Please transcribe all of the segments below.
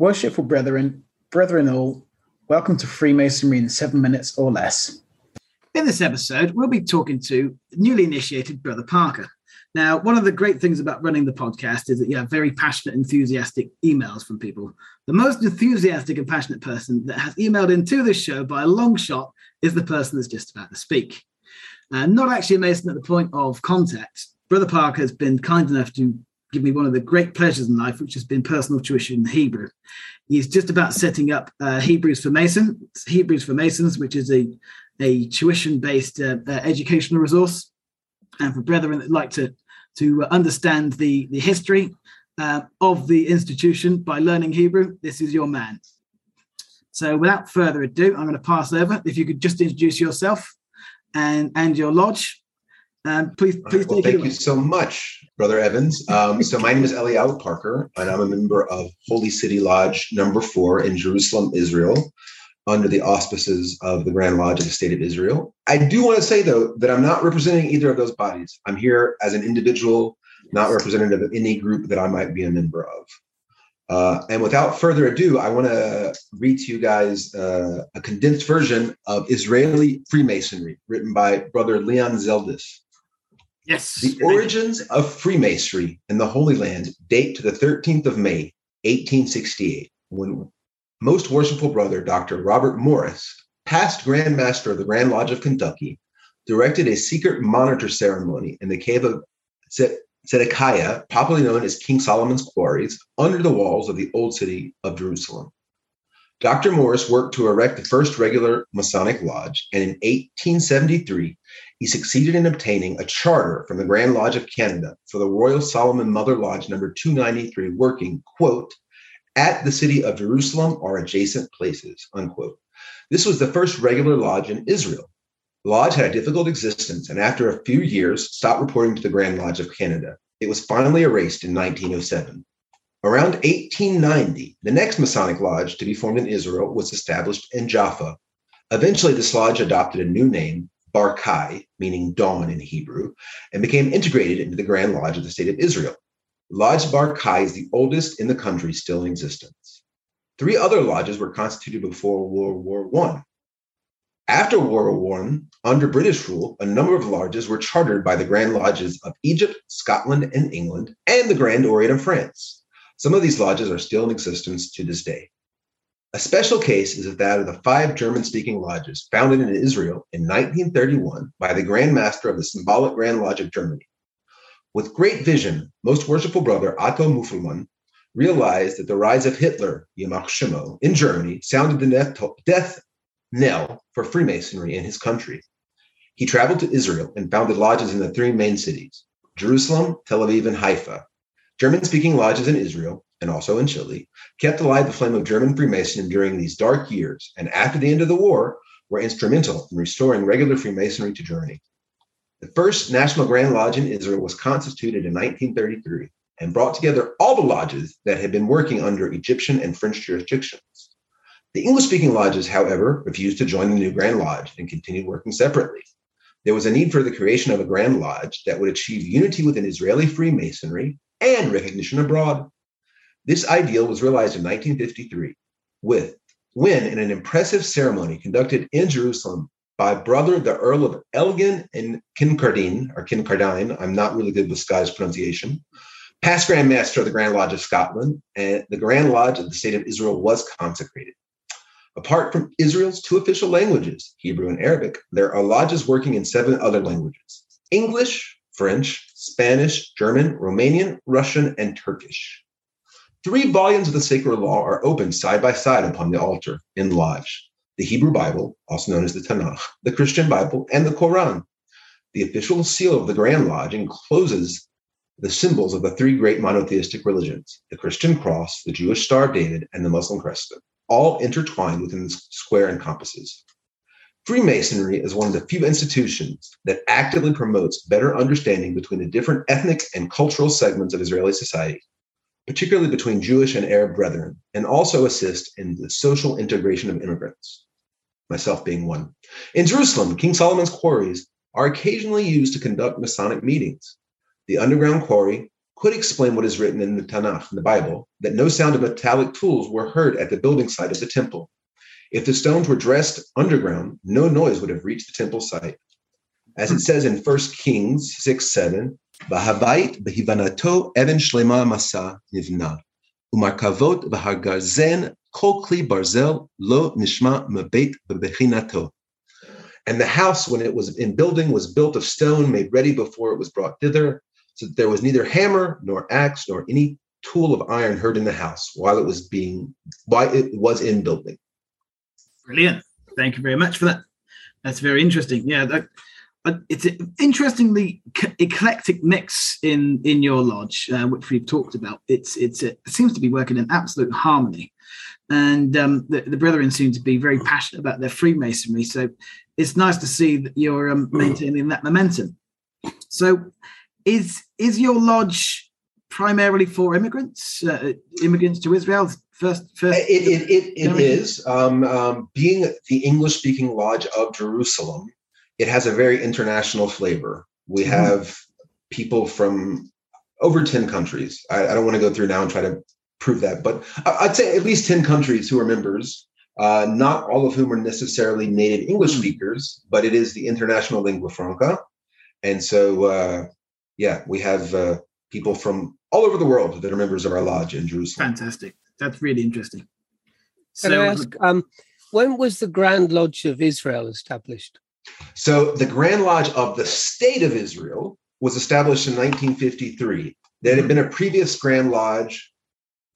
Worshipful brethren, brethren all, welcome to Freemasonry in seven minutes or less. In this episode, we'll be talking to newly initiated Brother Parker. Now, one of the great things about running the podcast is that you have very passionate, enthusiastic emails from people. The most enthusiastic and passionate person that has emailed into this show by a long shot is the person that's just about to speak. Uh, not actually a Mason at the point of contact. Brother Parker has been kind enough to give me one of the great pleasures in life, which has been personal tuition in Hebrew. He's just about setting up uh, Hebrews for Mason, Hebrews for Masons, which is a, a tuition-based uh, uh, educational resource. And for brethren that like to, to understand the, the history uh, of the institution by learning Hebrew, this is your man. So without further ado, I'm going to pass over. If you could just introduce yourself and, and your lodge, um, please, please well, thank you so much, Brother Evans. Um, so my name is Eliyahu Parker, and I'm a member of Holy City Lodge Number Four in Jerusalem, Israel, under the auspices of the Grand Lodge of the State of Israel. I do want to say though that I'm not representing either of those bodies. I'm here as an individual, not representative of any group that I might be a member of. Uh, and without further ado, I want to read to you guys uh, a condensed version of Israeli Freemasonry written by Brother Leon Zeldis. Yes. The origins of Freemasonry in the Holy Land date to the 13th of May, 1868, when most worshipful brother Dr. Robert Morris, past Grand Master of the Grand Lodge of Kentucky, directed a secret monitor ceremony in the cave of Zedekiah, popularly known as King Solomon's Quarries, under the walls of the old city of Jerusalem. Dr. Morris worked to erect the first regular Masonic lodge, and in 1873, he succeeded in obtaining a charter from the Grand Lodge of Canada for the Royal Solomon Mother Lodge number 293, working, quote, at the city of Jerusalem or adjacent places, unquote. This was the first regular lodge in Israel. The lodge had a difficult existence and after a few years stopped reporting to the Grand Lodge of Canada. It was finally erased in 1907. Around 1890, the next Masonic lodge to be formed in Israel was established in Jaffa. Eventually, this lodge adopted a new name, Barkai, meaning dawn in Hebrew, and became integrated into the Grand Lodge of the State of Israel. Lodge Barkai is the oldest in the country still in existence. Three other lodges were constituted before World War I. After World War I, under British rule, a number of lodges were chartered by the Grand Lodges of Egypt, Scotland, and England, and the Grand Orient of France. Some of these lodges are still in existence to this day. A special case is that of the five German speaking lodges founded in Israel in 1931 by the Grand Master of the Symbolic Grand Lodge of Germany. With great vision, most worshipful brother Otto Müffelmann realized that the rise of Hitler, Yamach Shimo, in Germany sounded the death knell for Freemasonry in his country. He traveled to Israel and founded lodges in the three main cities Jerusalem, Tel Aviv, and Haifa. German speaking lodges in Israel and also in Chile, kept alive the flame of German Freemasonry during these dark years, and after the end of the war, were instrumental in restoring regular Freemasonry to Germany. The first National Grand Lodge in Israel was constituted in 1933 and brought together all the lodges that had been working under Egyptian and French jurisdictions. The English speaking lodges, however, refused to join the new Grand Lodge and continued working separately. There was a need for the creation of a Grand Lodge that would achieve unity within Israeli Freemasonry and recognition abroad. This ideal was realized in 1953 with when in an impressive ceremony conducted in Jerusalem by brother the Earl of Elgin and Kincardine, or Kincardine, I'm not really good with Scottish pronunciation, past Grand Master of the Grand Lodge of Scotland, and the Grand Lodge of the State of Israel was consecrated. Apart from Israel's two official languages, Hebrew and Arabic, there are lodges working in seven other languages English, French, Spanish, German, Romanian, Russian, and Turkish. Three volumes of the sacred law are opened side by side upon the altar in Lodge the Hebrew Bible, also known as the Tanakh, the Christian Bible, and the Quran. The official seal of the Grand Lodge encloses the symbols of the three great monotheistic religions the Christian cross, the Jewish Star of David, and the Muslim crescent, all intertwined within the square and compasses. Freemasonry is one of the few institutions that actively promotes better understanding between the different ethnic and cultural segments of Israeli society particularly between Jewish and Arab brethren, and also assist in the social integration of immigrants, myself being one. In Jerusalem, King Solomon's quarries are occasionally used to conduct Masonic meetings. The underground quarry, could explain what is written in the Tanakh, in the Bible, that no sound of metallic tools were heard at the building site of the temple. If the stones were dressed underground, no noise would have reached the temple site. As it says in 1 Kings 6 7, Bahabait behivanato even shlema masa nivna, umarkavot bahargarzen kol barzel lo nishma mebeit bebechinato. And the house, when it was in building, was built of stone made ready before it was brought thither, so that there was neither hammer nor axe nor any tool of iron heard in the house while it was being while it was in building. Brilliant. Thank you very much for that. That's very interesting. Yeah, that, it's an interestingly eclectic mix in in your lodge, uh, which we've talked about. It's it's it seems to be working in absolute harmony, and um, the, the brethren seem to be very passionate about their Freemasonry. So it's nice to see that you're um, maintaining that momentum. So, is is your lodge primarily for immigrants, uh, immigrants to Israel? First, first. It it, it, it is um, um, being the English speaking lodge of Jerusalem. It has a very international flavor. We mm-hmm. have people from over 10 countries. I, I, don't want to go through now and try to prove that, but I'd say at least 10 countries who are members uh, not all of whom are necessarily native English hmm. speakers, but it is the international lingua franca. And so, uh, yeah, we have uh, people from all over the world that are members of our lodge in Jerusalem. Fantastic. That's really interesting. Can so, I ask, um, when was the Grand Lodge of Israel established? So, the Grand Lodge of the State of Israel was established in 1953. There had been a previous Grand Lodge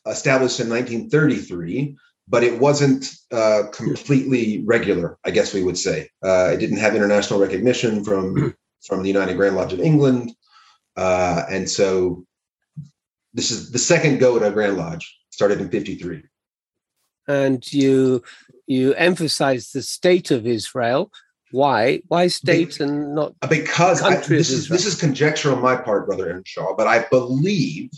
established in 1933 but it wasn't uh, completely regular, I guess we would say. Uh, it didn't have international recognition from from the United Grand Lodge of England, uh, and so this is the second go at a Grand Lodge. Started in '53. And you you emphasize the state of Israel. Why? Why state Be- and not because I, this is this is conjecture on my part, brother Shaw, but I believe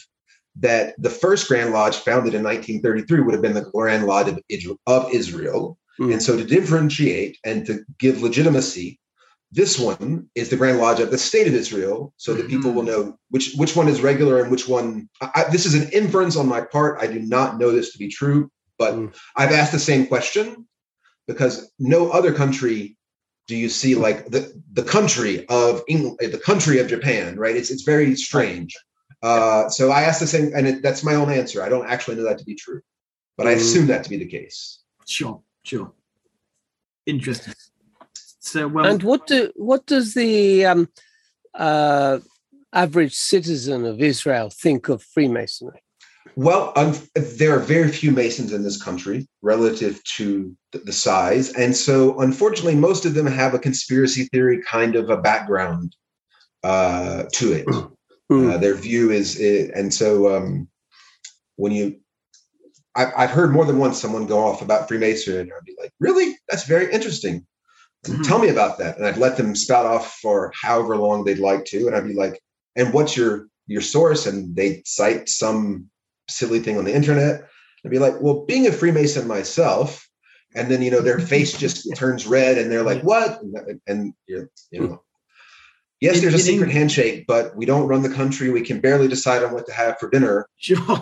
that the first Grand Lodge, founded in 1933, would have been the Grand Lodge of Israel. Mm. And so, to differentiate and to give legitimacy, this one is the Grand Lodge of the State of Israel, so that people will hmm. know which which one is regular and which one. I, this is an inference on my part. I do not know this to be true, but mm. I've asked the same question because no other country do you see like the the country of England, the country of Japan, right? It's it's very strange. Uh, so I asked the same, and it, that's my own answer. I don't actually know that to be true, but I mm. assume that to be the case. Sure, sure. Interesting. So, well, and what do what does the um, uh, average citizen of Israel think of Freemasonry? Well, um, there are very few Masons in this country relative to the size. And so, unfortunately, most of them have a conspiracy theory kind of a background uh, to it. Mm. Uh, their view is, it, and so um, when you, I, have heard more than once someone go off about Freemasonry, and I'd be like, "Really? That's very interesting. Mm-hmm. Tell me about that." And I'd let them spout off for however long they'd like to, and I'd be like, "And what's your your source?" And they'd cite some silly thing on the internet. I'd be like, "Well, being a Freemason myself." And then you know their face just turns red, and they're like, "What?" And, and you know, Yes, there's a secret handshake, but we don't run the country. We can barely decide on what to have for dinner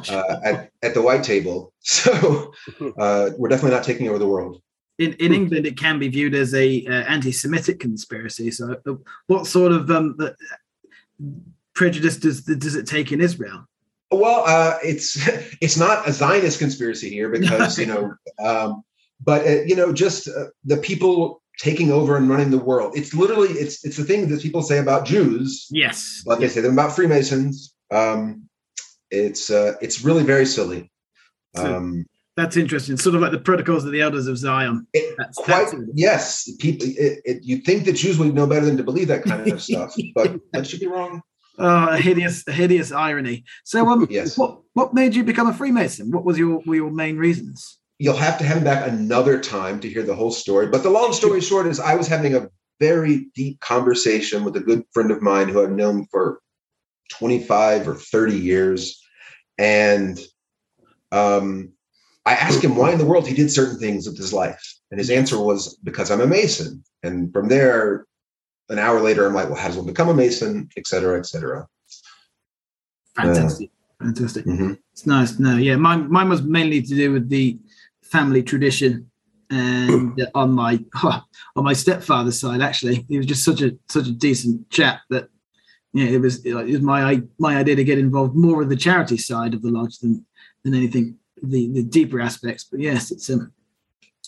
uh, at, at the white table. So uh, we're definitely not taking over the world. In, in England, it can be viewed as a uh, anti-Semitic conspiracy. So, uh, what sort of um, prejudice does does it take in Israel? Well, uh, it's it's not a Zionist conspiracy here because you know, um, but uh, you know, just the people taking over and running the world. It's literally it's it's the thing that people say about Jews. Yes. Like yes. they say them about Freemasons. Um, it's uh, it's really very silly. Um, that's interesting. Sort of like the protocols of the elders of Zion. It, that's, quite that's yes. People, it, it, you'd think the Jews would know better than to believe that kind of stuff, but that should be wrong. Oh, a hideous, a hideous irony. So, um, yes. what what made you become a Freemason? What was your were your main reasons? you'll have to have him back another time to hear the whole story. But the long story short is, I was having a very deep conversation with a good friend of mine who I've known for 25 or 30 years. And um, I asked him why in the world he did certain things with his life. And his answer was, because I'm a Mason. And from there, an hour later, I'm like, well, how does one become a Mason, et cetera, et cetera. Fantastic, uh, fantastic. Mm-hmm. It's nice. No, yeah, mine mine was mainly to do with the family tradition, and on my on my stepfather's side, actually, he was just such a such a decent chap that yeah, it was it was my my idea to get involved more with the charity side of the lodge than than anything the the deeper aspects. But yes, it's um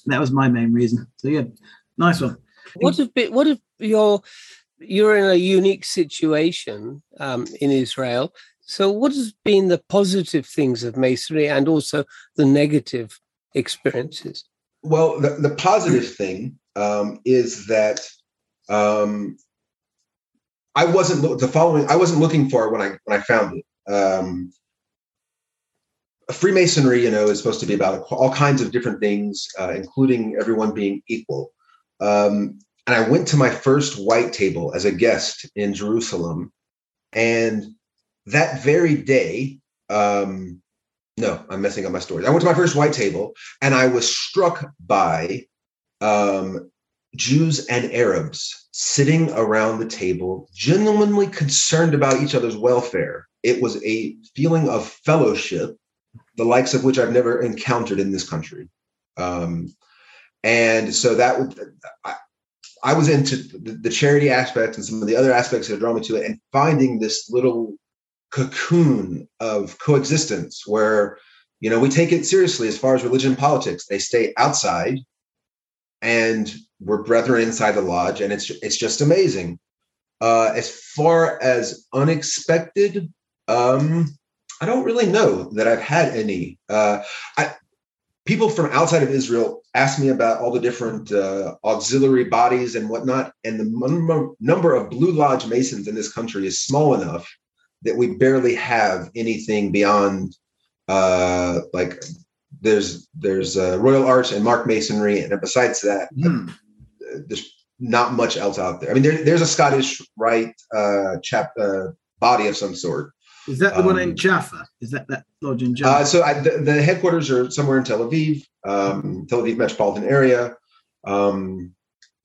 that was my main reason. So yeah, nice one. What if what if you're you're in a unique situation um, in Israel? So what has been the positive things of masonry and also the negative experiences? Well, the, the positive thing um, is that um, I wasn't the following. I wasn't looking for it when I when I found it. Um, Freemasonry, you know, is supposed to be about all kinds of different things, uh, including everyone being equal. Um, and I went to my first white table as a guest in Jerusalem, and that very day, um, no, I'm messing up my story. I went to my first white table, and I was struck by um, Jews and Arabs sitting around the table, genuinely concerned about each other's welfare. It was a feeling of fellowship the likes of which I've never encountered in this country. Um, and so that would, I, I was into the, the, charity aspects and some of the other aspects that draw me to it, and finding this little cocoon of coexistence where you know we take it seriously as far as religion and politics. They stay outside, and we're brethren inside the lodge, and it's it's just amazing. Uh, as far as unexpected, um, I don't really know that I've had any. Uh, I, people from outside of Israel ask me about all the different uh, auxiliary bodies and whatnot, and the number of Blue Lodge Masons in this country is small enough that we barely have anything beyond uh, like there's there's uh, Royal Arch and Mark Masonry, and besides that, mm. there's not much else out there. I mean, there, there's a Scottish Rite uh, chap uh, body of some sort, is that the um, one in um, Jaffa? Is that that lodge in Jaffa? Uh, so I, the, the, headquarters are somewhere in Tel Aviv, um, Tel Aviv metropolitan area. Um,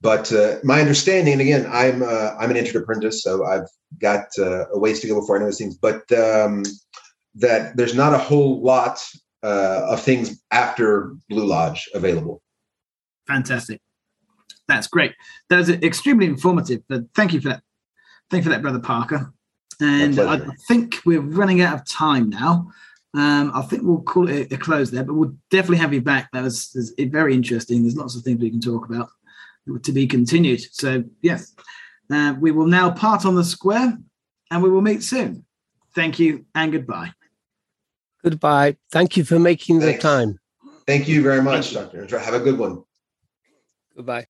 but uh, my understanding, and again, I'm uh, I'm an entered apprentice, so I've got uh, a ways to go before I know these things. But um, that there's not a whole lot uh, of things after Blue Lodge available. Fantastic, that's great. That was extremely informative. But thank you for that. Thank you for that, brother Parker. And I think we're running out of time now. Um, I think we'll call it a close there, but we'll definitely have you back. That was, was very interesting. There's lots of things we can talk about to be continued. So, yes, uh, we will now part on the square and we will meet soon. Thank you and goodbye. Goodbye. Thank you for making Thanks. the time. Thank you very much, Doctor. Have a good one. Goodbye.